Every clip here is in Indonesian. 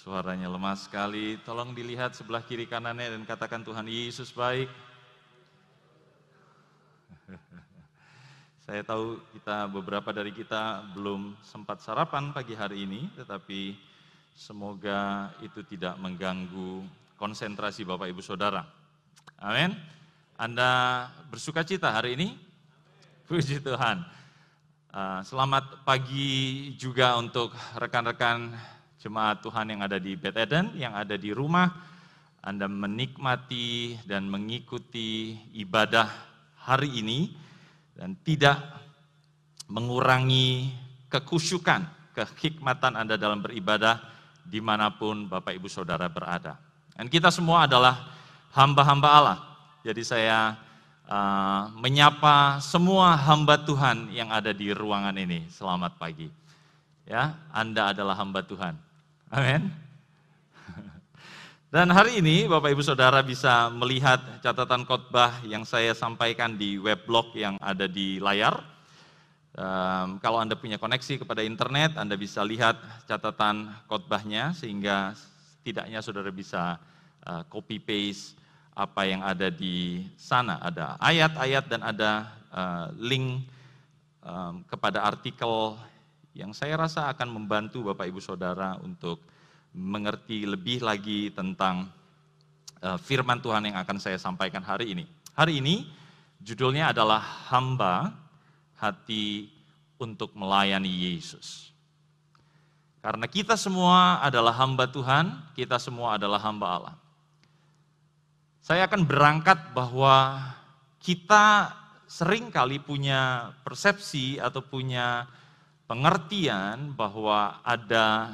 Suaranya lemah sekali. Tolong dilihat sebelah kiri kanannya dan katakan Tuhan Yesus baik. Saya tahu kita beberapa dari kita belum sempat sarapan pagi hari ini, tetapi semoga itu tidak mengganggu konsentrasi Bapak Ibu Saudara. Amin. Anda bersuka cita hari ini? Puji Tuhan. Ah, selamat pagi juga untuk rekan-rekan jemaat Tuhan yang ada di Beth Eden, yang ada di rumah. Anda menikmati dan mengikuti ibadah hari ini dan tidak mengurangi kekusyukan, kehikmatan Anda dalam beribadah di mana pun Bapak Ibu Saudara berada. Dan kita semua adalah hamba-hamba Allah. Jadi saya uh, menyapa semua hamba Tuhan yang ada di ruangan ini. Selamat pagi. Ya, Anda adalah hamba Tuhan. Amin. Dan hari ini Bapak Ibu Saudara bisa melihat catatan khotbah yang saya sampaikan di weblog yang ada di layar. Um, kalau Anda punya koneksi kepada internet, Anda bisa lihat catatan khotbahnya sehingga setidaknya Saudara bisa uh, copy paste apa yang ada di sana. Ada ayat-ayat dan ada uh, link um, kepada artikel yang saya rasa akan membantu Bapak Ibu Saudara untuk mengerti lebih lagi tentang uh, firman Tuhan yang akan saya sampaikan hari ini. Hari ini judulnya adalah hamba hati untuk melayani Yesus. Karena kita semua adalah hamba Tuhan, kita semua adalah hamba Allah. Saya akan berangkat bahwa kita sering kali punya persepsi atau punya pengertian bahwa ada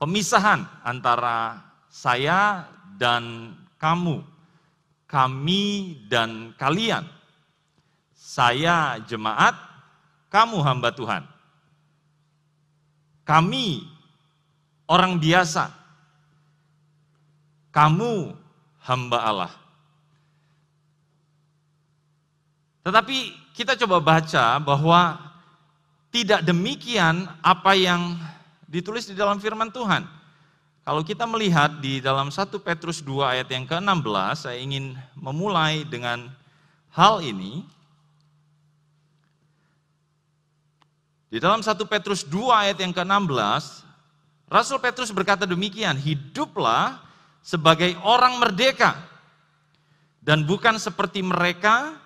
pemisahan antara saya dan kamu, kami dan kalian. Saya jemaat, kamu hamba Tuhan. Kami orang biasa, kamu hamba Allah. Tetapi kita coba baca bahwa tidak demikian apa yang ditulis di dalam firman Tuhan. Kalau kita melihat di dalam 1 Petrus 2 ayat yang ke-16, saya ingin memulai dengan hal ini. Di dalam 1 Petrus 2 ayat yang ke-16, Rasul Petrus berkata demikian, hiduplah sebagai orang merdeka dan bukan seperti mereka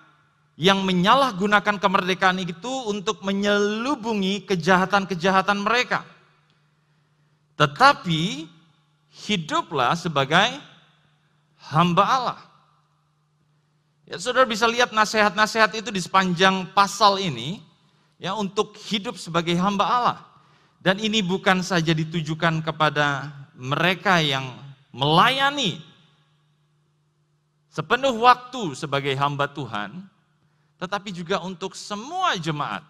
yang menyalahgunakan kemerdekaan itu untuk menyelubungi kejahatan-kejahatan mereka. Tetapi hiduplah sebagai hamba Allah. Ya, saudara bisa lihat nasihat-nasihat itu di sepanjang pasal ini ya untuk hidup sebagai hamba Allah. Dan ini bukan saja ditujukan kepada mereka yang melayani sepenuh waktu sebagai hamba Tuhan, tetapi juga untuk semua jemaat.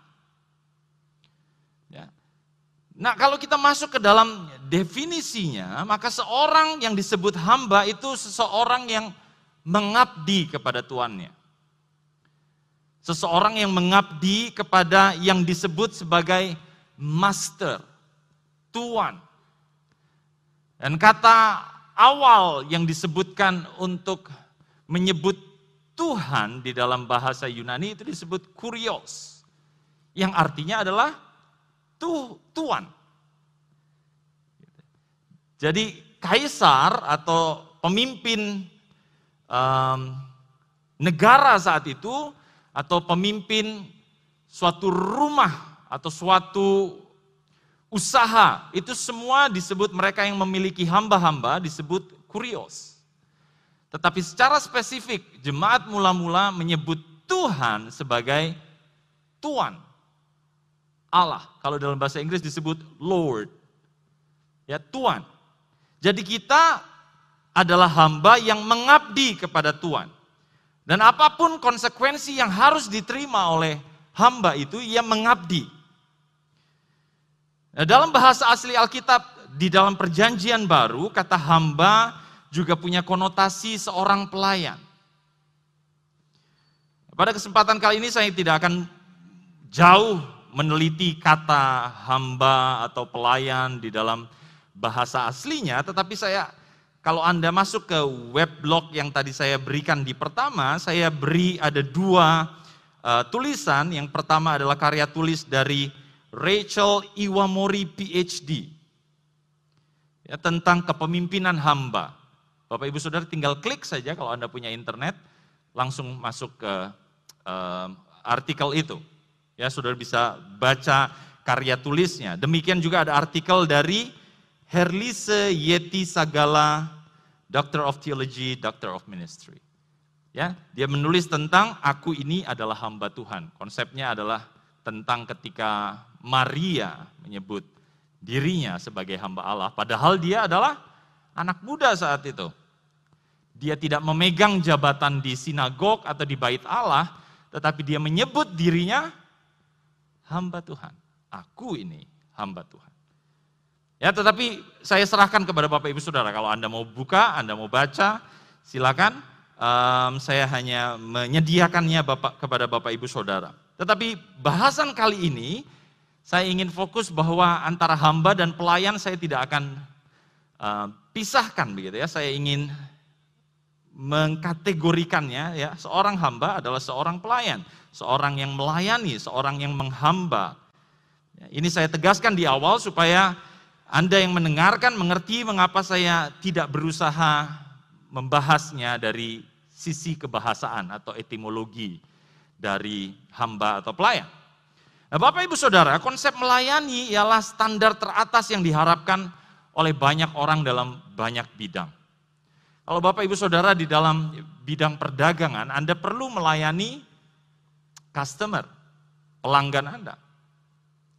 Ya. Nah, kalau kita masuk ke dalam definisinya, maka seorang yang disebut hamba itu seseorang yang mengabdi kepada tuannya. Seseorang yang mengabdi kepada yang disebut sebagai master, tuan. Dan kata awal yang disebutkan untuk menyebut Tuhan di dalam bahasa Yunani itu disebut kurios. Yang artinya adalah tu, tuan. Jadi kaisar atau pemimpin um, negara saat itu atau pemimpin suatu rumah atau suatu usaha itu semua disebut mereka yang memiliki hamba-hamba disebut kurios. Tetapi secara spesifik, jemaat mula-mula menyebut Tuhan sebagai Tuan. Allah. Kalau dalam bahasa Inggris disebut Lord. Ya, Tuan. Jadi kita adalah hamba yang mengabdi kepada Tuhan. Dan apa pun konsekuensi yang harus diterima oleh hamba itu, ia mengabdi. Nah, dalam bahasa asli Alkitab, di dalam perjanjian baru, kata hamba juga punya konotasi seorang pelayan. Pada kesempatan kali ini saya tidak akan jauh meneliti kata hamba atau pelayan di dalam bahasa aslinya, tetapi saya kalau Anda masuk ke web blog yang tadi saya berikan di pertama, saya beri ada dua uh, tulisan. Yang pertama adalah karya tulis dari Rachel Iwamori PhD ya, tentang kepemimpinan hamba. Bapak Ibu Saudara tinggal klik saja kalau Anda punya internet, langsung masuk ke uh, artikel itu. Ya, Saudara bisa baca karya tulisnya. Demikian juga ada artikel dari Herlise Yeti Sagala, Doctor of Theology, Doctor of Ministry. Ya, dia menulis tentang aku ini adalah hamba Tuhan. Konsepnya adalah tentang ketika Maria menyebut dirinya sebagai hamba Allah, padahal dia adalah anak muda saat itu. Dia tidak memegang jabatan di sinagog atau di bait Allah, tetapi dia menyebut dirinya hamba Tuhan. Aku ini hamba Tuhan. Ya, tetapi saya serahkan kepada Bapak Ibu Saudara. Kalau Anda mau buka, Anda mau baca, silakan. Um, saya hanya menyediakannya Bapak kepada Bapak Ibu Saudara. Tetapi bahasan kali ini saya ingin fokus bahwa antara hamba dan pelayan saya tidak akan uh, pisahkan begitu ya. Saya ingin mengkategorikannya ya. Seorang hamba adalah seorang pelayan, seorang yang melayani, seorang yang menghamba. Ya, ini saya tegaskan di awal supaya anda yang mendengarkan mengerti mengapa saya tidak berusaha membahasnya dari sisi kebahasaan atau etimologi dari hamba atau pelayan. Nah, Bapak Ibu Saudara, konsep melayani ialah standar teratas yang diharapkan oleh banyak orang dalam banyak bidang. Kalau Bapak Ibu Saudara di dalam bidang perdagangan, Anda perlu melayani customer, pelanggan Anda.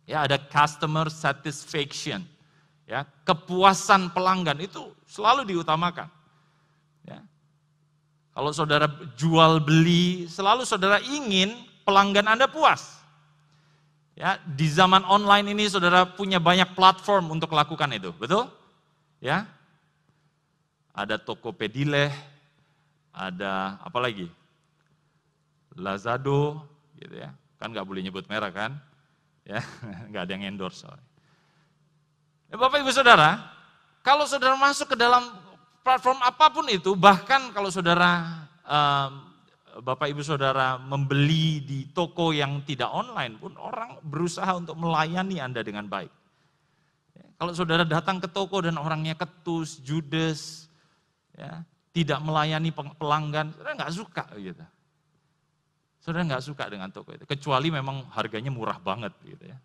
Ya, ada customer satisfaction. Ya, kepuasan pelanggan itu selalu diutamakan. Ya. Kalau saudara jual beli, selalu saudara ingin pelanggan Anda puas. Ya, di zaman online ini saudara punya banyak platform untuk lakukan itu, betul? Ya. Ada Tokopedia, ada apa lagi? Lazado, gitu ya. Kan nggak boleh nyebut merek kan? Ya, nggak ada yang endorse. Ya, Bapak Ibu Saudara, kalau saudara masuk ke dalam platform apa pun itu, bahkan kalau saudara um, Bapak Ibu Saudara membeli di toko yang tidak online pun orang berusaha untuk melayani Anda dengan baik. Ya, kalau saudara datang ke toko dan orangnya ketus, judes, ya, tidak melayani pelanggan, saudara nggak suka gitu. Saudara nggak suka dengan toko itu, kecuali memang harganya murah banget gitu ya.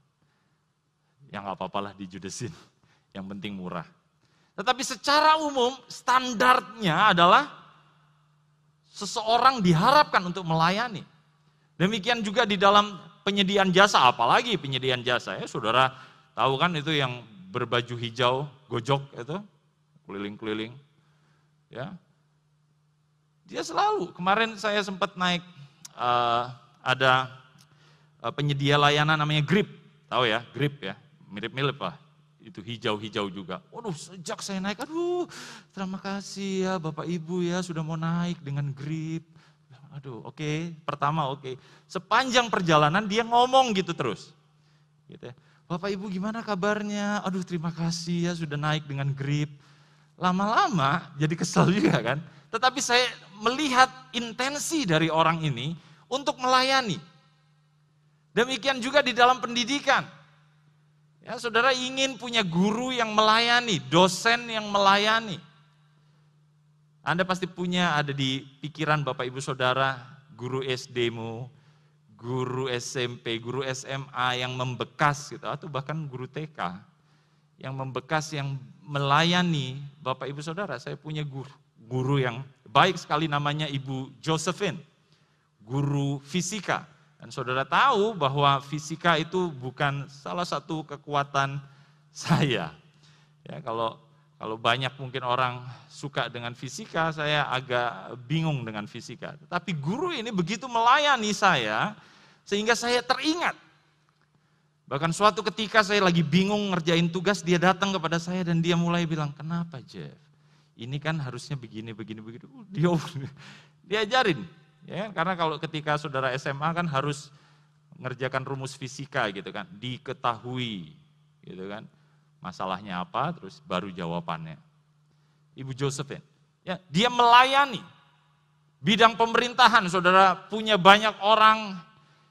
Yang nggak apa-apalah dijudesin yang penting murah. Tetapi secara umum standarnya adalah seseorang diharapkan untuk melayani. Demikian juga di dalam penyediaan jasa, apalagi penyediaan jasa ya, saudara tahu kan itu yang berbaju hijau, gojok itu, keliling-keliling, ya. Dia selalu, kemarin saya sempat naik, uh, ada uh, penyedia layanan namanya Grip, tahu ya, Grip ya, mirip-mirip lah itu hijau-hijau juga. Waduh, sejak saya naik, aduh, terima kasih ya Bapak Ibu ya sudah mau naik dengan grip. Aduh, oke, okay. pertama oke. Okay. Sepanjang perjalanan dia ngomong gitu terus. Gitu ya. Bapak Ibu gimana kabarnya? Aduh, terima kasih ya sudah naik dengan grip. Lama-lama jadi kesel juga kan. Tetapi saya melihat intensi dari orang ini untuk melayani. Demikian juga di dalam pendidikan Ya, saudara ingin punya guru yang melayani, dosen yang melayani. Anda pasti punya ada di pikiran Bapak Ibu Saudara, guru SD-mu, guru SMP, guru SMA yang membekas gitu atau bahkan guru TK yang membekas yang melayani Bapak Ibu Saudara. Saya punya guru, guru yang baik sekali namanya Ibu Josephine, guru fisika dan saudara tahu bahwa fisika itu bukan salah satu kekuatan saya. Ya, kalau kalau banyak mungkin orang suka dengan fisika, saya agak bingung dengan fisika. Tapi guru ini begitu melayani saya, sehingga saya teringat. Bahkan suatu ketika saya lagi bingung ngerjain tugas, dia datang kepada saya dan dia mulai bilang, kenapa Jeff? Ini kan harusnya begini, begini, begitu. Dia diajarin. Ya, karena kalau ketika saudara SMA kan harus ngerjakan rumus fisika gitu kan, diketahui gitu kan. masalahnya apa, terus baru jawabannya. Ibu Josephine, ya, dia melayani bidang pemerintahan, saudara punya banyak orang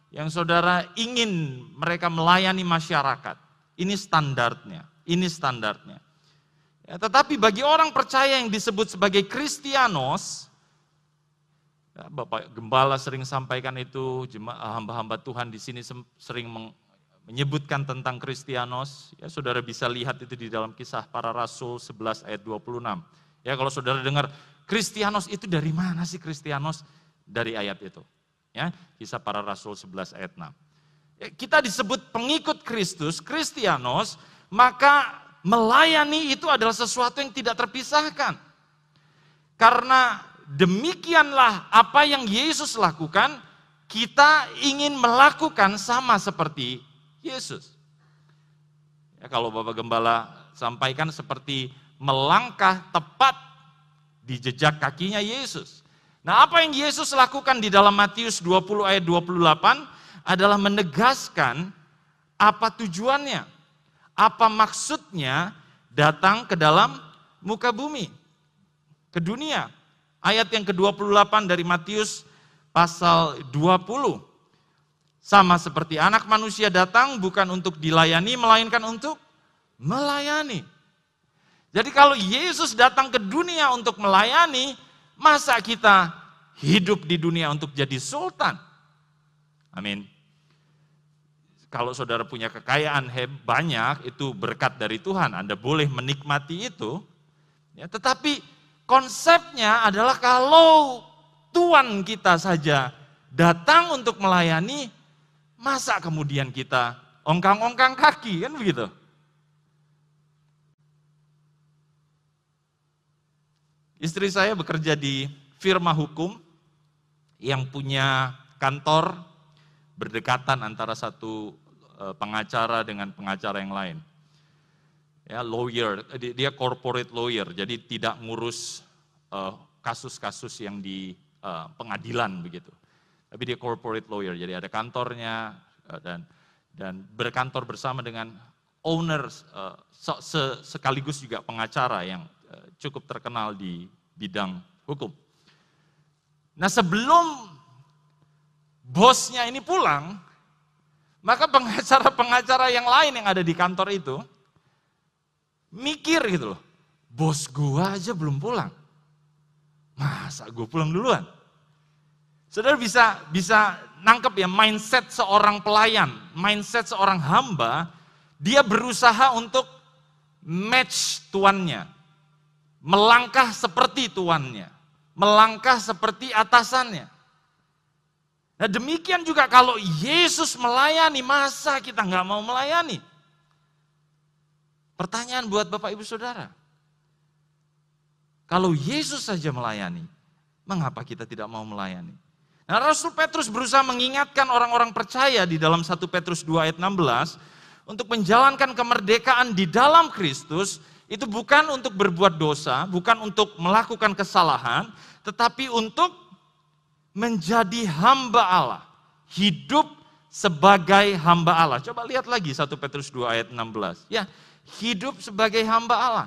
yang saudara ingin mereka melayani masyarakat. Ini standarnya, ini standarnya. Ya, tetapi bagi orang percaya yang disebut sebagai Kristianos, ya, Bapak Gembala sering sampaikan itu, hamba-hamba Tuhan di sini sering menyebutkan tentang Kristianos, ya saudara bisa lihat itu di dalam kisah para rasul 11 ayat 26. Ya kalau saudara dengar Kristianos itu dari mana sih Kristianos? Dari ayat itu. Ya, kisah para rasul 11 ayat 6. Ya, kita disebut pengikut Kristus, Kristianos, maka melayani itu adalah sesuatu yang tidak terpisahkan. Karena demikianlah apa yang Yesus lakukan, kita ingin melakukan sama seperti Yesus. Ya, kalau Bapak Gembala sampaikan seperti melangkah tepat di jejak kakinya Yesus. Nah apa yang Yesus lakukan di dalam Matius 20 ayat 28 adalah menegaskan apa tujuannya. Apa maksudnya datang ke dalam muka bumi, ke dunia. Ayat yang ke-28 dari Matius pasal 20. Sama seperti anak manusia datang bukan untuk dilayani, melainkan untuk melayani. Jadi kalau Yesus datang ke dunia untuk melayani, masa kita hidup di dunia untuk jadi sultan? Amin. Kalau saudara punya kekayaan banyak, itu berkat dari Tuhan. Anda boleh menikmati itu. Ya, tetapi konsepnya adalah kalau Tuhan kita saja datang untuk melayani, Masa kemudian kita ongkang-ongkang kaki, kan begitu? Istri saya bekerja di firma hukum yang punya kantor berdekatan antara satu e, pengacara dengan pengacara yang lain. Ya, lawyer, dia corporate lawyer, jadi tidak ngurus e, kasus-kasus yang di e, pengadilan begitu. Tapi dia corporate lawyer, jadi ada kantornya eh, dan dan berkantor bersama dengan owner eh, sekaligus juga pengacara yang cukup terkenal di bidang hukum. Nah sebelum bosnya ini pulang, maka pengacara-pengacara yang lain yang ada di kantor itu mikir gitu loh, bos gua aja belum pulang. Masa gue pulang duluan? Saudara bisa bisa nangkep ya mindset seorang pelayan, mindset seorang hamba, dia berusaha untuk match tuannya. Melangkah seperti tuannya, melangkah seperti atasannya. Nah demikian juga kalau Yesus melayani, masa kita nggak mau melayani? Pertanyaan buat Bapak Ibu Saudara. Kalau Yesus saja melayani, mengapa kita tidak mau melayani? Nah, Rasul Petrus berusaha mengingatkan orang-orang percaya di dalam 1 Petrus 2 ayat 16 untuk menjalankan kemerdekaan di dalam Kristus itu bukan untuk berbuat dosa, bukan untuk melakukan kesalahan, tetapi untuk menjadi hamba Allah. Hidup sebagai hamba Allah. Coba lihat lagi 1 Petrus 2 ayat 16. Ya, hidup sebagai hamba Allah.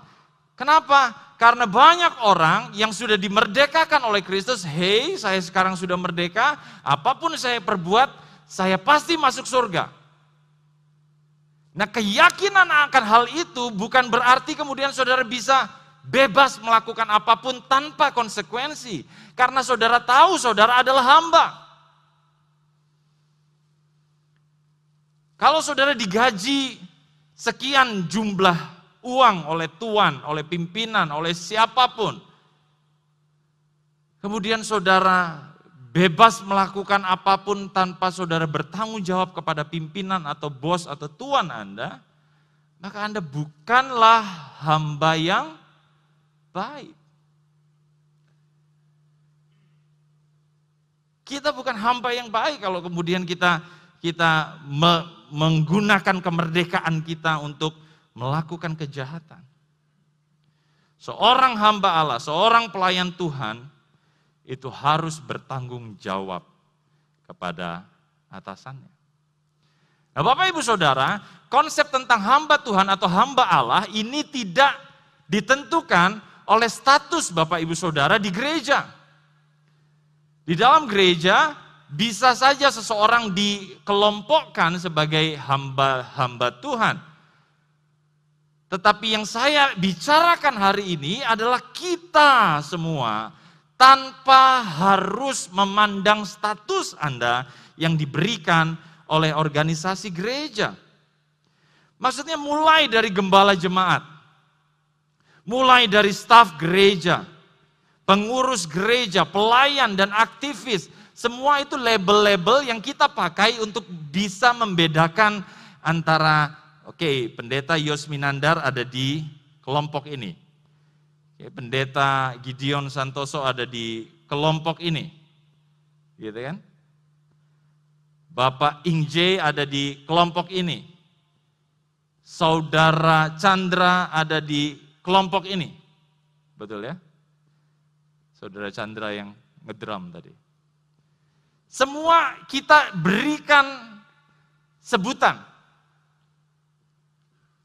Kenapa? Karena banyak orang yang sudah dimerdekakan oleh Kristus, hei saya sekarang sudah merdeka, apa pun saya perbuat, saya pasti masuk surga. Nah keyakinan akan hal itu bukan berarti kemudian saudara bisa bebas melakukan apa pun tanpa konsekuensi. Karena saudara tahu saudara adalah hamba. Kalau saudara digaji sekian jumlah uang oleh tuan, oleh pimpinan, oleh siapa pun. Kemudian saudara bebas melakukan apa pun tanpa saudara bertanggung jawab kepada pimpinan atau bos atau tuan Anda, maka Anda bukanlah hamba yang baik. Kita bukan hamba yang baik kalau kemudian kita kita me, menggunakan kemerdekaan kita untuk melakukan kejahatan. Seorang hamba Allah, seorang pelayan Tuhan itu harus bertanggung jawab kepada atasannya. Nah Bapak Ibu Saudara, konsep tentang hamba Tuhan atau hamba Allah ini tidak ditentukan oleh status Bapak Ibu Saudara di gereja. Di dalam gereja bisa saja seseorang dikelompokkan sebagai hamba-hamba Tuhan. Tetapi yang saya bicarakan hari ini adalah kita semua tanpa harus memandang status Anda yang diberikan oleh organisasi gereja. Maksudnya mulai dari gembala jemaat, mulai dari staf gereja, pengurus gereja, pelayan dan aktivis, semua itu label-label yang kita pakai untuk bisa membedakan antara oke, okay, pendeta Yosminandar ada di kelompok ini. Okay, pendeta Gideon Santoso ada di kelompok ini. Gitu kan? Bapak Ingje ada di kelompok ini. Saudara Chandra ada di kelompok ini. Betul ya? Saudara Chandra yang ngedram tadi. Semua kita berikan sebutan.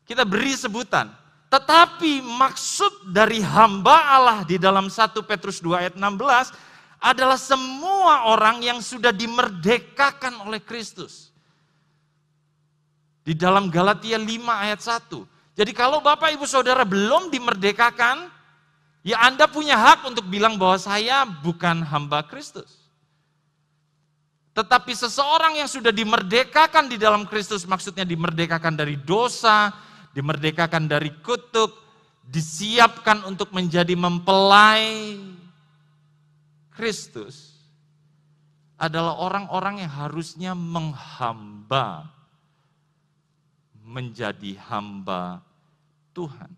Kita beri sebutan. Tetapi maksud dari hamba Allah di dalam 1 Petrus 2 ayat 16 adalah semua orang yang sudah dimerdekakan oleh Kristus. Di dalam Galatia 5 ayat 1. Jadi kalau Bapak Ibu Saudara belum dimerdekakan, ya Anda punya hak untuk bilang bahwa saya bukan hamba Kristus. Tetapi seseorang yang sudah dimerdekakan di dalam Kristus, maksudnya dimerdekakan dari dosa, dimerdekakan dari kutuk, disiapkan untuk menjadi mempelai Kristus adalah orang-orang yang harusnya menghamba menjadi hamba Tuhan.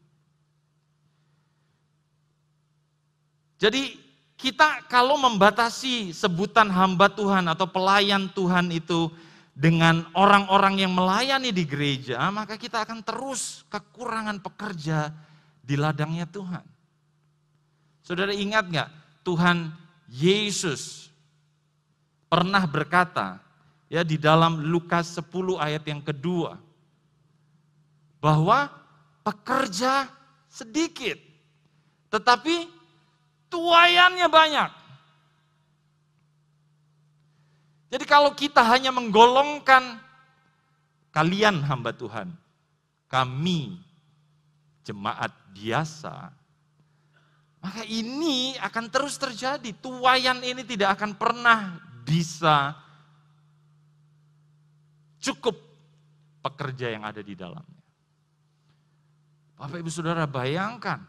Jadi kita kalau membatasi sebutan hamba Tuhan atau pelayan Tuhan itu dengan orang-orang yang melayani di gereja, maka kita akan terus kekurangan pekerja di ladangnya Tuhan. Saudara ingat nggak Tuhan Yesus pernah berkata ya di dalam Lukas 10 ayat yang kedua bahwa pekerja sedikit tetapi tuayannya banyak. Jadi kalau kita hanya menggolongkan kalian hamba Tuhan, kami jemaat biasa, maka ini akan terus terjadi. Tuayan ini tidak akan pernah bisa cukup pekerja yang ada di dalamnya. Bapak ibu saudara bayangkan,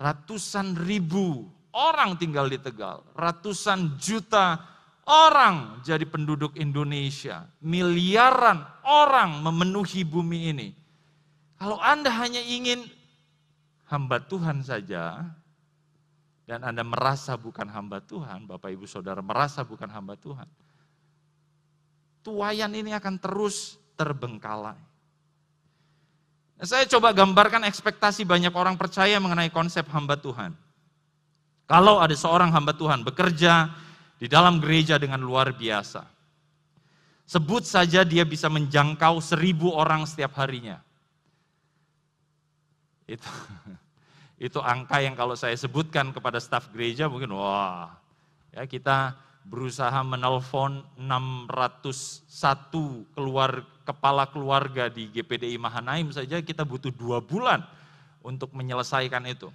ratusan ribu orang tinggal di Tegal, ratusan juta orang jadi penduduk Indonesia, miliaran orang memenuhi bumi ini. Kalau Anda hanya ingin hamba Tuhan saja, dan Anda merasa bukan hamba Tuhan, Bapak Ibu Saudara merasa bukan hamba Tuhan, tuayan ini akan terus terbengkalai. Nah, saya coba gambarkan ekspektasi banyak orang percaya mengenai konsep hamba Tuhan. Kalau ada seorang hamba Tuhan bekerja di dalam gereja dengan luar biasa, sebut saja dia bisa menjangkau seribu orang setiap harinya. Itu itu angka yang kalau saya sebutkan kepada staf gereja mungkin wah ya kita berusaha menelpon 601 keluar kepala keluarga di GPDI Mahanaim saja kita butuh dua bulan untuk menyelesaikan itu.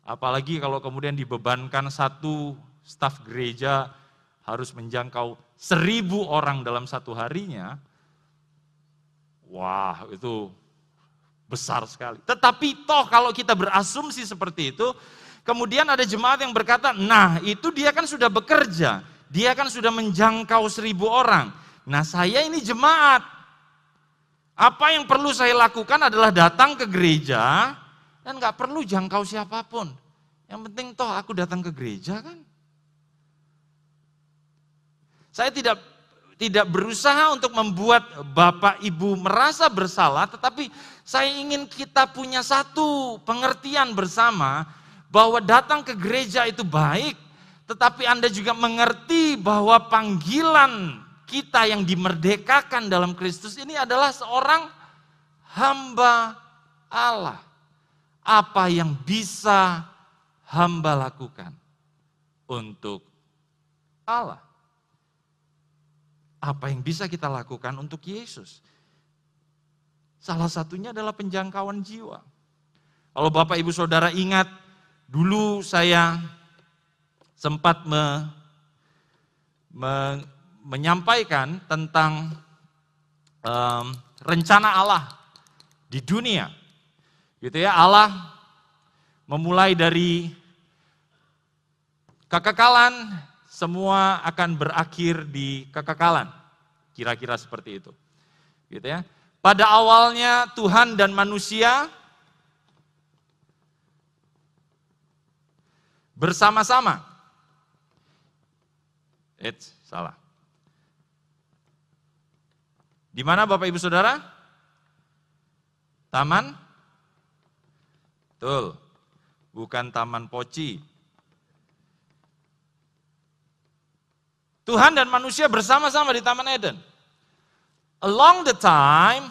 Apalagi kalau kemudian dibebankan satu staf gereja harus menjangkau seribu orang dalam satu harinya, wah itu besar sekali. Tetapi toh kalau kita berasumsi seperti itu, kemudian ada jemaat yang berkata, nah itu dia kan sudah bekerja, dia kan sudah menjangkau seribu orang. Nah saya ini jemaat, apa yang perlu saya lakukan adalah datang ke gereja dan nggak perlu jangkau siapa pun. Yang penting toh aku datang ke gereja kan. Saya tidak tidak berusaha untuk membuat Bapak Ibu merasa bersalah, tetapi saya ingin kita punya satu pengertian bersama bahwa datang ke gereja itu baik, tetapi Anda juga mengerti bahwa panggilan kita yang dimerdekakan dalam Kristus ini adalah seorang hamba Allah. Apa yang bisa hamba lakukan untuk Allah? Apa yang bisa kita lakukan untuk Yesus? Salah satunya adalah penjangkauan jiwa. Kalau Bapak Ibu Saudara ingat, dulu saya sempat me, me, menyampaikan tentang um, rencana Allah di dunia. Gitu ya, Allah memulai dari kekekalan semua akan berakhir di kekekalan. Kira-kira seperti itu. Gitu ya. Pada awalnya Tuhan dan manusia bersama-sama. It's salah. Di mana Bapak Ibu Saudara? Taman? Betul. Bukan taman poci. Tuhan dan manusia bersama-sama di Taman Eden. Along the time,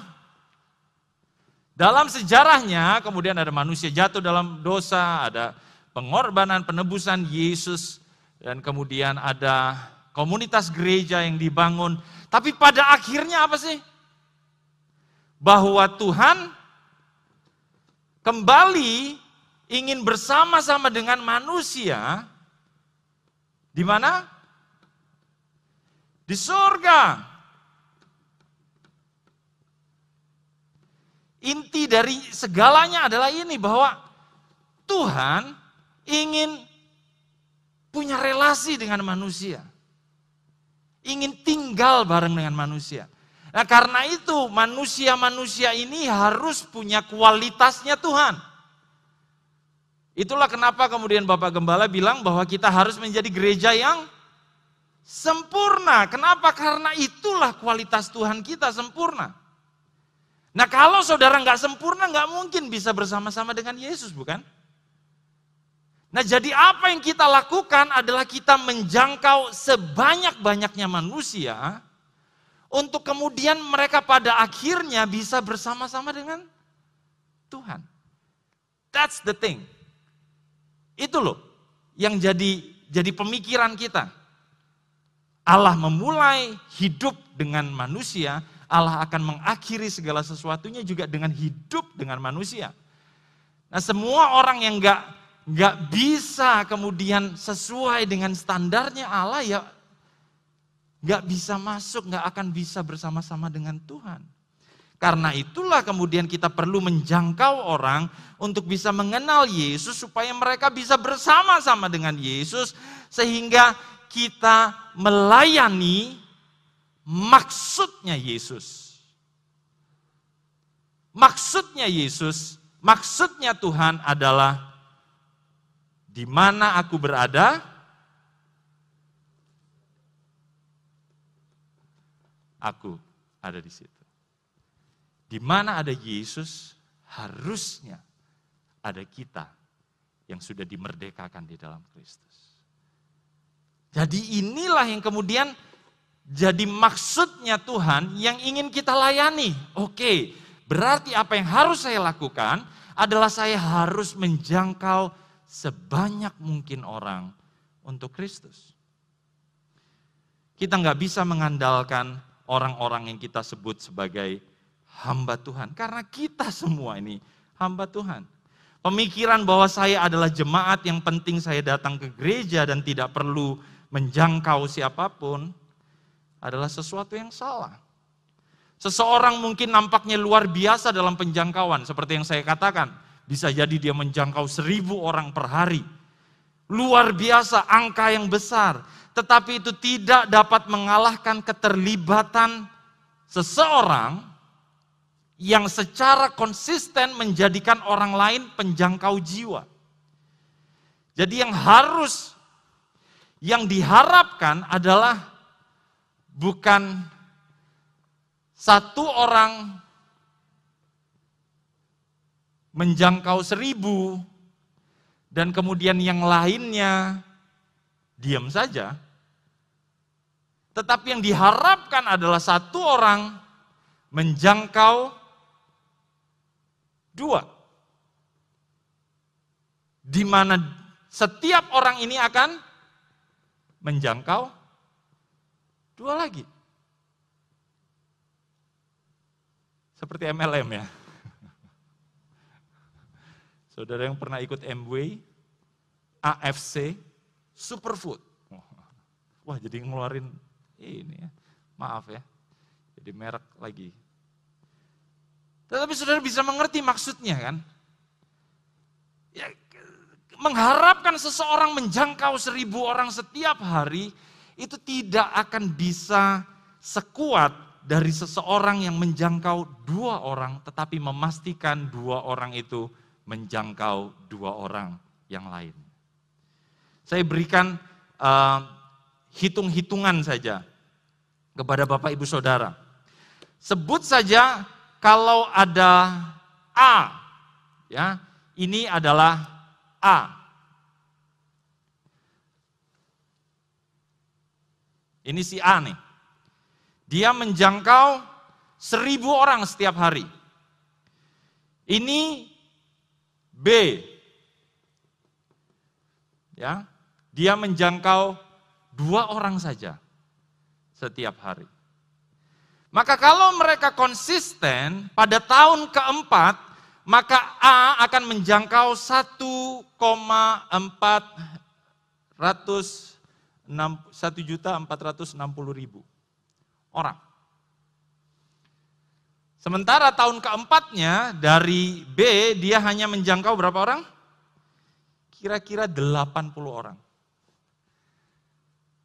dalam sejarahnya, kemudian ada manusia jatuh dalam dosa, ada pengorbanan, penebusan Yesus, dan kemudian ada komunitas gereja yang dibangun. Tapi pada akhirnya apa sih? Bahwa Tuhan kembali ingin bersama-sama dengan manusia di mana? Di surga. Inti dari segalanya adalah ini bahwa Tuhan ingin punya relasi dengan manusia ingin tinggal bareng dengan manusia. Nah karena itu manusia-manusia ini harus punya kualitasnya Tuhan. Itulah kenapa kemudian Bapak Gembala bilang bahwa kita harus menjadi gereja yang sempurna. Kenapa? Karena itulah kualitas Tuhan kita sempurna. Nah kalau saudara nggak sempurna nggak mungkin bisa bersama-sama dengan Yesus bukan? Nah, jadi apa yang kita lakukan adalah kita menjangkau sebanyak-banyaknya manusia untuk kemudian mereka pada akhirnya bisa bersama-sama dengan Tuhan. That's the thing. Itu loh yang jadi jadi pemikiran kita. Allah memulai hidup dengan manusia, Allah akan mengakhiri segala sesuatunya juga dengan hidup dengan manusia. Nah, semua orang yang enggak nggak bisa kemudian sesuai dengan standarnya Allah ya nggak bisa masuk, nggak akan bisa bersama-sama dengan Tuhan. Karena itulah kemudian kita perlu menjangkau orang untuk bisa mengenal Yesus supaya mereka bisa bersama-sama dengan Yesus sehingga kita melayani maksudnya Yesus. Maksudnya Yesus, maksudnya Tuhan adalah di mana aku berada, aku ada di situ. Di mana ada Yesus, harusnya ada kita yang sudah dimerdekakan di dalam Kristus. Jadi inilah yang kemudian jadi maksudnya Tuhan yang ingin kita layani. Oke, berarti apa yang harus saya lakukan adalah saya harus menjangkau sebanyak mungkin orang untuk Kristus. Kita nggak bisa mengandalkan orang-orang yang kita sebut sebagai hamba Tuhan. Karena kita semua ini hamba Tuhan. Pemikiran bahwa saya adalah jemaat yang penting saya datang ke gereja dan tidak perlu menjangkau siapa pun adalah sesuatu yang salah. Seseorang mungkin nampaknya luar biasa dalam penjangkauan, seperti yang saya katakan. Bisa jadi dia menjangkau seribu orang per hari. Luar biasa angka yang besar. Tetapi itu tidak dapat mengalahkan keterlibatan seseorang yang secara konsisten menjadikan orang lain penjangkau jiwa. Jadi yang harus, yang diharapkan adalah bukan satu orang menjangkau seribu, dan kemudian yang lainnya diam saja. Tetapi yang diharapkan adalah satu orang menjangkau dua. Di mana setiap orang ini akan menjangkau dua lagi. Seperti MLM ya. Saudara yang pernah ikut MW, AFC, Superfood. Wah jadi ngeluarin ini ya, maaf ya, jadi merek lagi. Tetapi saudara bisa mengerti maksudnya kan? Mengharapkan seseorang menjangkau seribu orang setiap hari, itu tidak akan bisa sekuat dari seseorang yang menjangkau dua orang, tetapi memastikan dua orang itu menjangkau dua orang yang lain. Saya berikan uh, hitung-hitungan saja kepada Bapak Ibu Saudara. Sebut saja kalau ada A, ya, ini adalah A. Ini si A nih. Dia menjangkau seribu orang setiap hari. Ini B. Ya, dia menjangkau dua orang saja setiap hari. Maka kalau mereka konsisten pada tahun keempat, maka A akan menjangkau 1,4 juta 460 ribu orang. Sementara tahun keempatnya dari B dia hanya menjangkau berapa orang? Kira-kira 80 orang.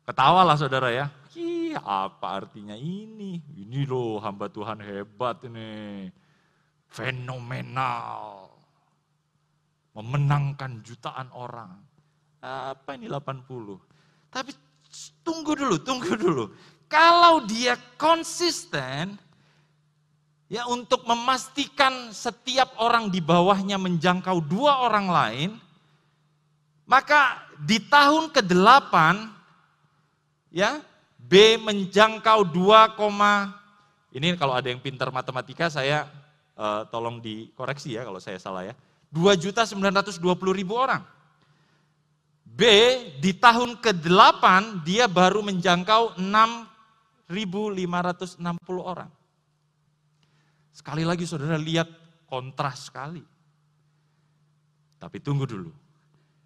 Ketawalah saudara ya. Ih, apa artinya ini? Ini loh hamba Tuhan hebat ini. Fenomenal. Memenangkan jutaan orang. Apa ini 80? Tapi tunggu dulu, tunggu dulu. Kalau dia konsisten, ya untuk memastikan setiap orang di bawahnya menjangkau dua orang lain, maka di tahun ke-8 ya B menjangkau 2, ini kalau ada yang pintar matematika saya uh, tolong dikoreksi ya kalau saya salah ya. 2 juta 920 ribu orang. B di tahun ke-8 dia baru menjangkau 6.560 orang. Sekali lagi saudara lihat kontras sekali. Tapi tunggu dulu.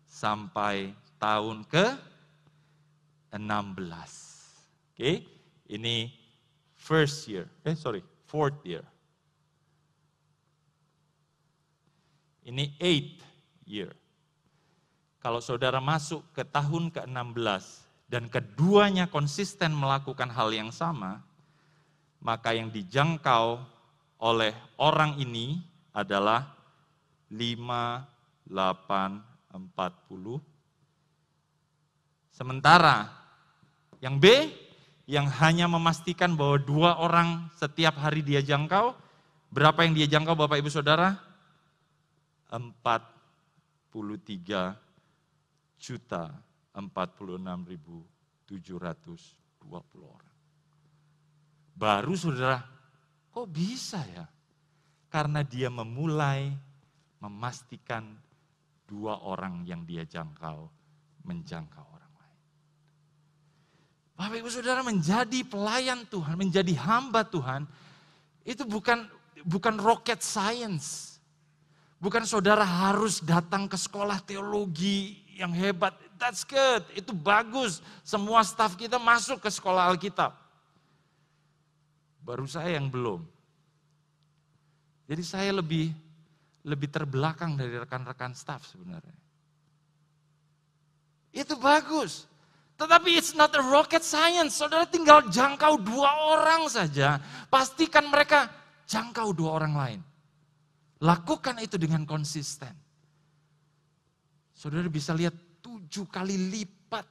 Sampai tahun ke 16. Oke, ini first year. Eh, sorry, fourth year. Ini eighth year. Kalau saudara masuk ke tahun ke-16 dan keduanya konsisten melakukan hal yang sama, maka yang dijangkau oleh orang ini adalah 5, 8, 40. Sementara yang B, yang hanya memastikan bahwa dua orang setiap hari dia jangkau, berapa yang dia jangkau Bapak Ibu Saudara? 43 juta 46.720 orang. Baru saudara, kok bisa ya? Karena dia memulai memastikan dua orang yang dia jangkau menjangkau orang. Bapak Ibu Saudara menjadi pelayan Tuhan, menjadi hamba Tuhan, itu bukan bukan rocket science. Bukan saudara harus datang ke sekolah teologi yang hebat. That's good, itu bagus. Semua staf kita masuk ke sekolah Alkitab. Baru saya yang belum. Jadi saya lebih lebih terbelakang dari rekan-rekan staf sebenarnya. Itu bagus. Tetapi it's not a rocket science. Saudara tinggal jangkau dua orang saja. Pastikan mereka jangkau dua orang lain. Lakukan itu dengan konsisten. Saudara bisa lihat tujuh kali lipat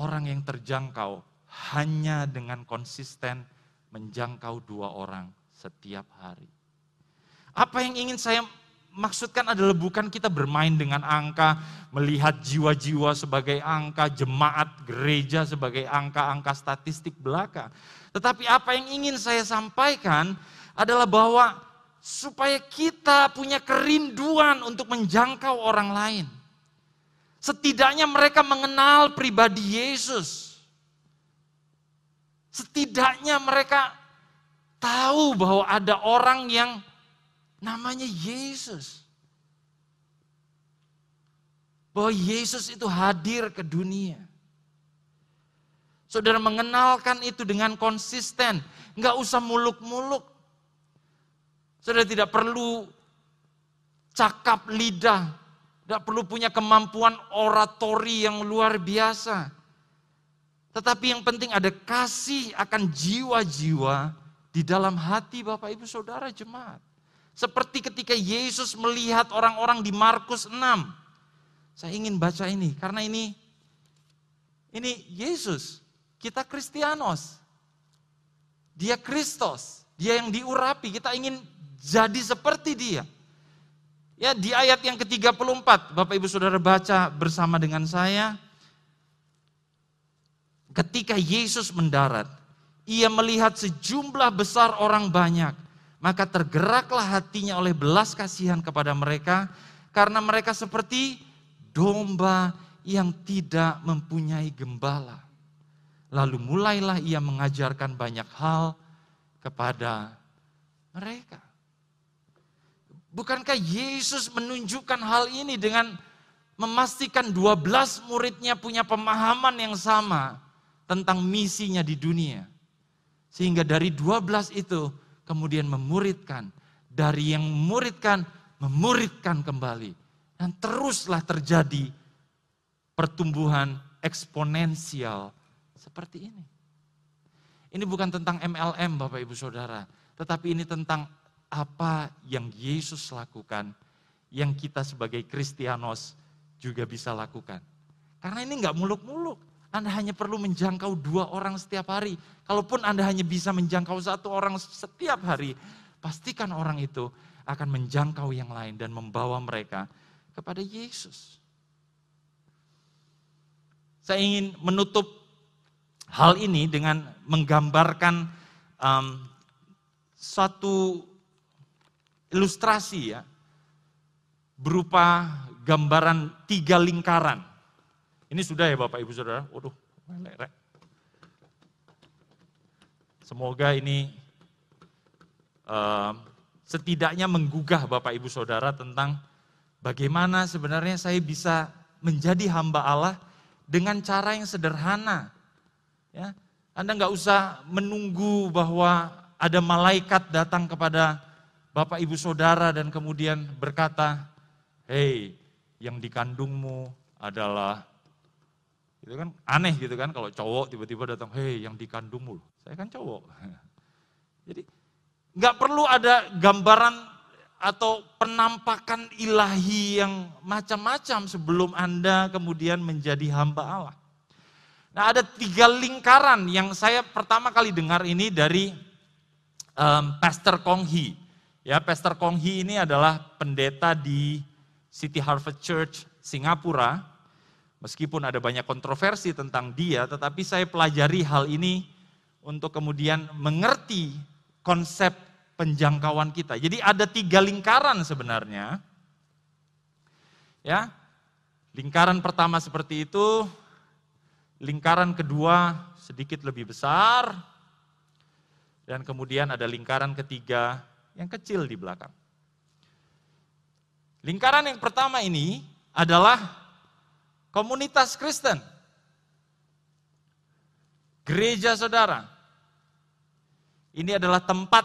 orang yang terjangkau hanya dengan konsisten menjangkau dua orang setiap hari. Apa yang ingin saya maksudkan adalah bukan kita bermain dengan angka, melihat jiwa-jiwa sebagai angka, jemaat gereja sebagai angka-angka statistik belaka. Tetapi apa yang ingin saya sampaikan adalah bahwa supaya kita punya kerinduan untuk menjangkau orang lain. Setidaknya mereka mengenal pribadi Yesus. Setidaknya mereka tahu bahwa ada orang yang namanya Yesus. Bahwa Yesus itu hadir ke dunia. Saudara mengenalkan itu dengan konsisten. Nggak usah muluk-muluk. Saudara tidak perlu cakap lidah. Tidak perlu punya kemampuan oratori yang luar biasa. Tetapi yang penting ada kasih akan jiwa-jiwa di dalam hati Bapak Ibu Saudara jemaat. Seperti ketika Yesus melihat orang-orang di Markus 6. Saya ingin baca ini karena ini ini Yesus, kita Kristianos. Dia Kristus, dia yang diurapi, kita ingin jadi seperti dia. Ya, di ayat yang ke-34, Bapak Ibu Saudara baca bersama dengan saya. Ketika Yesus mendarat, ia melihat sejumlah besar orang banyak maka tergeraklah hatinya oleh belas kasihan kepada mereka karena mereka seperti domba yang tidak mempunyai gembala. Lalu mulailah ia mengajarkan banyak hal kepada mereka. Bukankah Yesus menunjukkan hal ini dengan memastikan 12 muridnya punya pemahaman yang sama tentang misinya di dunia. Sehingga dari 12 itu kemudian memuridkan. Dari yang memuridkan, memuridkan kembali. Dan teruslah terjadi pertumbuhan eksponensial seperti ini. Ini bukan tentang MLM Bapak Ibu Saudara, tetapi ini tentang apa yang Yesus lakukan, yang kita sebagai Kristianos juga bisa lakukan. Karena ini nggak muluk-muluk. Anda hanya perlu menjangkau dua orang setiap hari. Kalaupun Anda hanya bisa menjangkau satu orang setiap hari, pastikan orang itu akan menjangkau yang lain dan membawa mereka kepada Yesus. Saya ingin menutup hal ini dengan menggambarkan um, satu ilustrasi ya, berupa gambaran tiga lingkaran ini sudah ya Bapak Ibu Saudara. Waduh, melek. Semoga ini uh, setidaknya menggugah Bapak Ibu Saudara tentang bagaimana sebenarnya saya bisa menjadi hamba Allah dengan cara yang sederhana. Ya, Anda nggak usah menunggu bahwa ada malaikat datang kepada Bapak Ibu Saudara dan kemudian berkata, Hei, yang dikandungmu adalah itu kan aneh gitu kan kalau cowok tiba-tiba datang, hei yang dikandungmu, saya kan cowok. Jadi nggak perlu ada gambaran atau penampakan ilahi yang macam-macam sebelum Anda kemudian menjadi hamba Allah. Nah ada tiga lingkaran yang saya pertama kali dengar ini dari um, Pastor Kong Hee. Ya, Pastor Kong Hee ini adalah pendeta di City Harvest Church Singapura Meskipun ada banyak kontroversi tentang dia, tetapi saya pelajari hal ini untuk kemudian mengerti konsep penjangkauan kita. Jadi ada tiga lingkaran sebenarnya. Ya, lingkaran pertama seperti itu, lingkaran kedua sedikit lebih besar, dan kemudian ada lingkaran ketiga yang kecil di belakang. Lingkaran yang pertama ini adalah komunitas Kristen, gereja saudara. Ini adalah tempat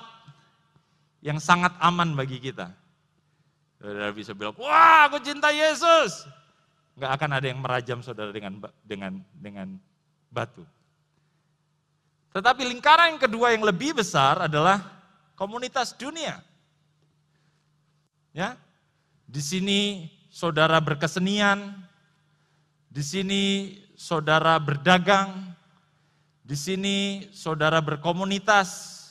yang sangat aman bagi kita. Saudara bisa bilang, wah aku cinta Yesus. Nggak akan ada yang merajam saudara dengan dengan dengan batu. Tetapi lingkaran yang kedua yang lebih besar adalah komunitas dunia. Ya, di sini saudara berkesenian, di sini saudara berdagang, di sini saudara berkomunitas,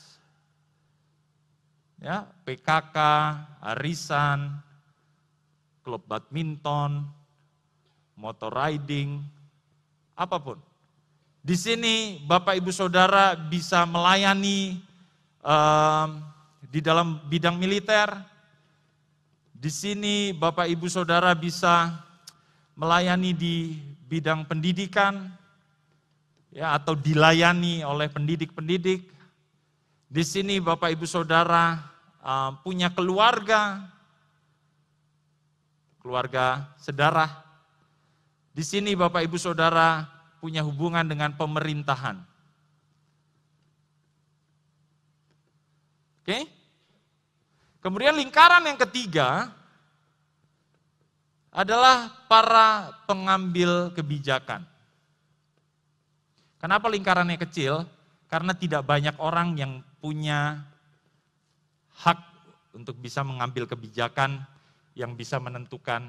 ya PKK, arisan, klub badminton, motor riding, apa pun. Di sini Bapak Ibu Saudara bisa melayani um, di dalam bidang militer. Di sini Bapak Ibu Saudara bisa melayani di bidang pendidikan, ya atau dilayani oleh pendidik-pendidik. Di sini Bapak Ibu Saudara uh, punya keluarga, keluarga sedarah. Di sini Bapak Ibu Saudara punya hubungan dengan pemerintahan. Oke? Kemudian lingkaran yang ketiga adalah para pengambil kebijakan. Kenapa lingkarannya kecil? Karena tidak banyak orang yang punya hak untuk bisa mengambil kebijakan yang bisa menentukan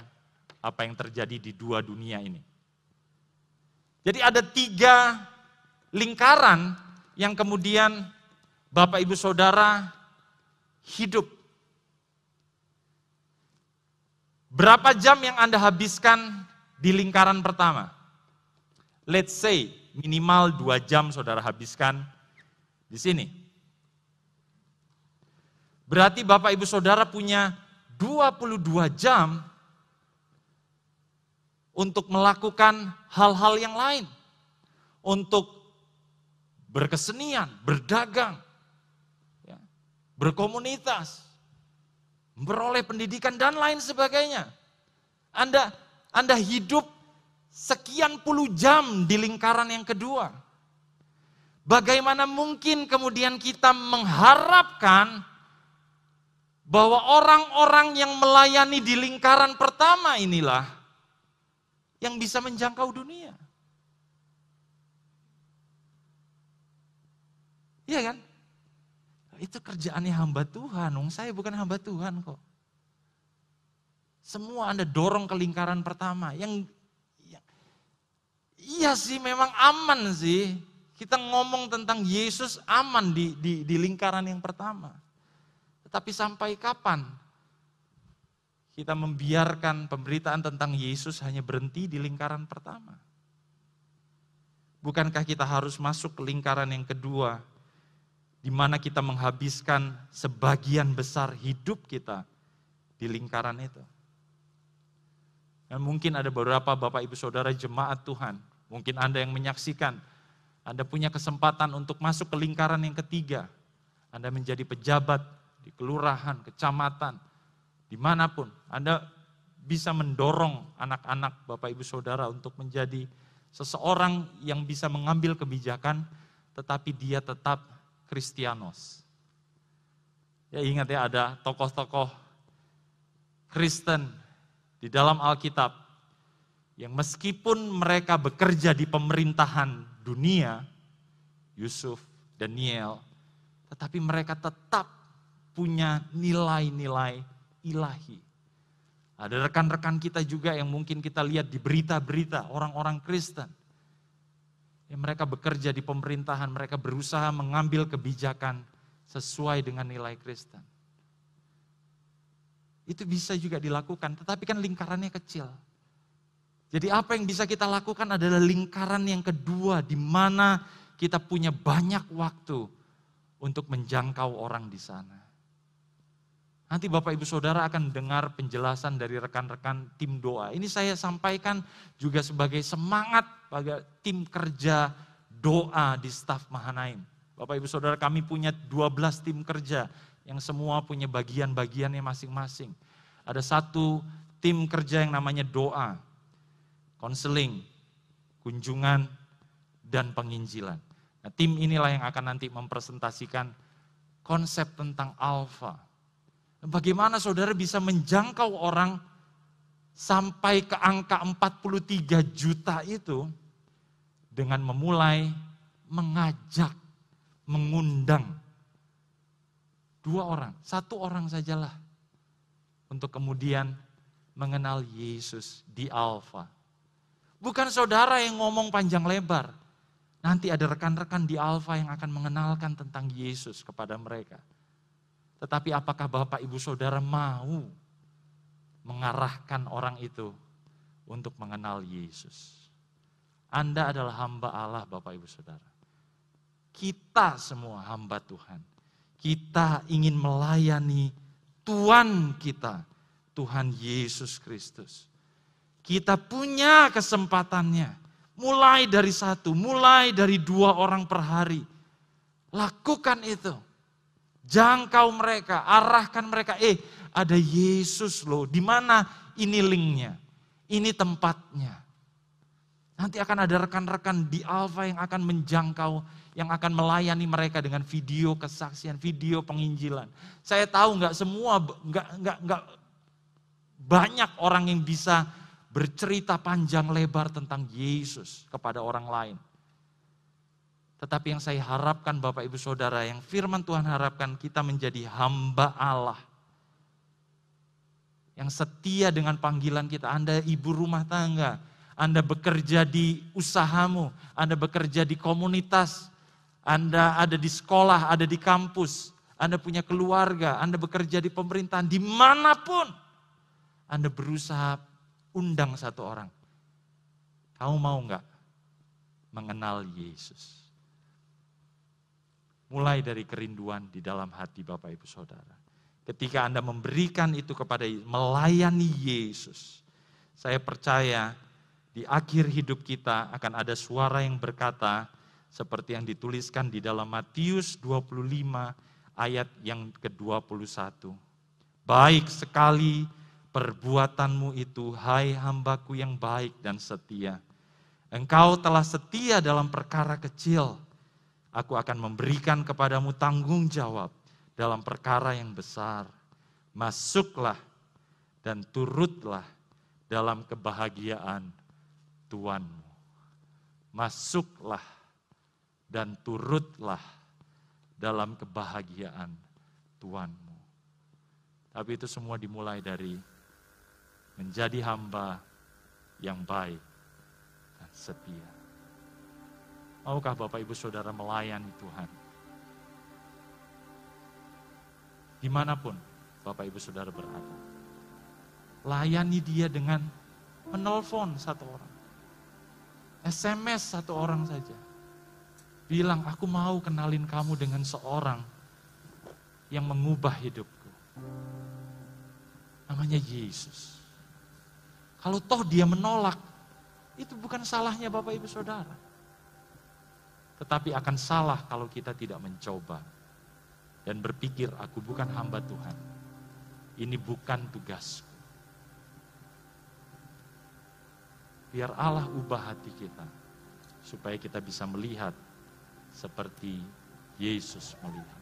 apa yang terjadi di dua dunia ini. Jadi ada tiga lingkaran yang kemudian Bapak Ibu Saudara hidup. Berapa jam yang Anda habiskan di lingkaran pertama? Let's say minimal dua jam saudara habiskan di sini. Berarti Bapak Ibu Saudara punya 22 jam untuk melakukan hal-hal yang lain. Untuk berkesenian, berdagang, berkomunitas, beroleh pendidikan dan lain sebagainya. Anda Anda hidup sekian puluh jam di lingkaran yang kedua. Bagaimana mungkin kemudian kita mengharapkan bahwa orang-orang yang melayani di lingkaran pertama inilah yang bisa menjangkau dunia. Iya kan? Itu kerjaannya hamba Tuhan, Wong saya bukan hamba Tuhan kok. Semua Anda dorong ke lingkaran pertama. Yang ya, iya sih memang aman sih. Kita ngomong tentang Yesus aman di, di, di lingkaran yang pertama. Tetapi sampai kapan kita membiarkan pemberitaan tentang Yesus hanya berhenti di lingkaran pertama? Bukankah kita harus masuk ke lingkaran yang kedua, di mana kita menghabiskan sebagian besar hidup kita di lingkaran itu? Dan mungkin ada beberapa Bapak Ibu Saudara jemaat Tuhan, mungkin Anda yang menyaksikan, Anda punya kesempatan untuk masuk ke lingkaran yang ketiga. Anda menjadi pejabat di kelurahan, kecamatan, di mana pun, Anda bisa mendorong anak-anak Bapak Ibu Saudara untuk menjadi seseorang yang bisa mengambil kebijakan, tetapi dia tetap Kristianos. Ya ingat ya ada tokoh-tokoh Kristen di dalam Alkitab yang meskipun mereka bekerja di pemerintahan dunia, Yusuf, Daniel, tetapi mereka tetap punya nilai-nilai ilahi. Ada rekan-rekan kita juga yang mungkin kita lihat di berita-berita orang-orang Kristen. Yang mereka bekerja di pemerintahan, mereka berusaha mengambil kebijakan sesuai dengan nilai Kristen. Itu bisa juga dilakukan, tetapi kan lingkarannya kecil. Jadi apa yang bisa kita lakukan adalah lingkaran yang kedua di mana kita punya banyak waktu untuk menjangkau orang di sana. Nanti Bapak Ibu Saudara akan dengar penjelasan dari rekan-rekan tim doa. Ini saya sampaikan juga sebagai semangat bagi tim kerja doa di staf Mahanaim. Bapak Ibu Saudara kami punya 12 tim kerja yang semua punya bagian-bagiannya masing-masing. Ada satu tim kerja yang namanya doa, konseling, kunjungan, dan penginjilan. Nah, tim inilah yang akan nanti mempresentasikan konsep tentang alfa Bagaimana saudara bisa menjangkau orang sampai ke angka 43 juta itu dengan memulai mengajak, mengundang dua orang, satu orang sajalah untuk kemudian mengenal Yesus di Alfa. Bukan saudara yang ngomong panjang lebar. Nanti ada rekan-rekan di Alfa yang akan mengenalkan tentang Yesus kepada mereka. Tetapi apakah Bapak Ibu Saudara mau mengarahkan orang itu untuk mengenal Yesus. Anda adalah hamba Allah, Bapak Ibu Saudara. Kita semua hamba Tuhan. Kita ingin melayani Tuhan kita, Tuhan Yesus Kristus. Kita punya kesempatannya, mulai dari satu, mulai dari dua orang per hari. Lakukan itu. Jangkau mereka, arahkan mereka. Eh, ada Yesus loh. Di mana ini linknya? Ini tempatnya. Nanti akan ada rekan-rekan di Alfa yang akan menjangkau, yang akan melayani mereka dengan video kesaksian, video penginjilan. Saya tahu nggak semua, nggak nggak nggak banyak orang yang bisa bercerita panjang lebar tentang Yesus kepada orang lain. Tetapi yang saya harapkan Bapak Ibu Saudara, yang firman Tuhan harapkan kita menjadi hamba Allah. Yang setia dengan panggilan kita. Anda ibu rumah tangga, anda bekerja di usahamu, Anda bekerja di komunitas, Anda ada di sekolah, ada di kampus, Anda punya keluarga, Anda bekerja di pemerintahan, di mana pun Anda berusaha undang satu orang. Kamu mau nggak mengenal Yesus? Mulai dari kerinduan di dalam hati Bapak Ibu Saudara. Ketika Anda memberikan itu kepada melayani Yesus, saya percaya di akhir hidup kita akan ada suara yang berkata seperti yang dituliskan di dalam Matius 25 ayat yang ke-21. Baik sekali perbuatanmu itu, hai hambaku yang baik dan setia. Engkau telah setia dalam perkara kecil, aku akan memberikan kepadamu tanggung jawab dalam perkara yang besar. Masuklah dan turutlah dalam kebahagiaan Tuanmu. Masuklah dan turutlah dalam kebahagiaan Tuanmu. Tapi itu semua dimulai dari menjadi hamba yang baik dan setia. Maukah Bapak Ibu Saudara melayani Tuhan? Di mana pun Bapak Ibu Saudara berada. Layani dia dengan menelpon satu orang SMS satu orang saja. Bilang, aku mau kenalin kamu dengan seorang yang mengubah hidupku. Namanya Yesus. Kalau toh dia menolak, itu bukan salahnya Bapak Ibu Saudara. Tetapi akan salah kalau kita tidak mencoba dan berpikir aku bukan hamba Tuhan. Ini bukan tugasku. Biar Allah ubah hati kita. Supaya kita bisa melihat seperti Yesus melihat.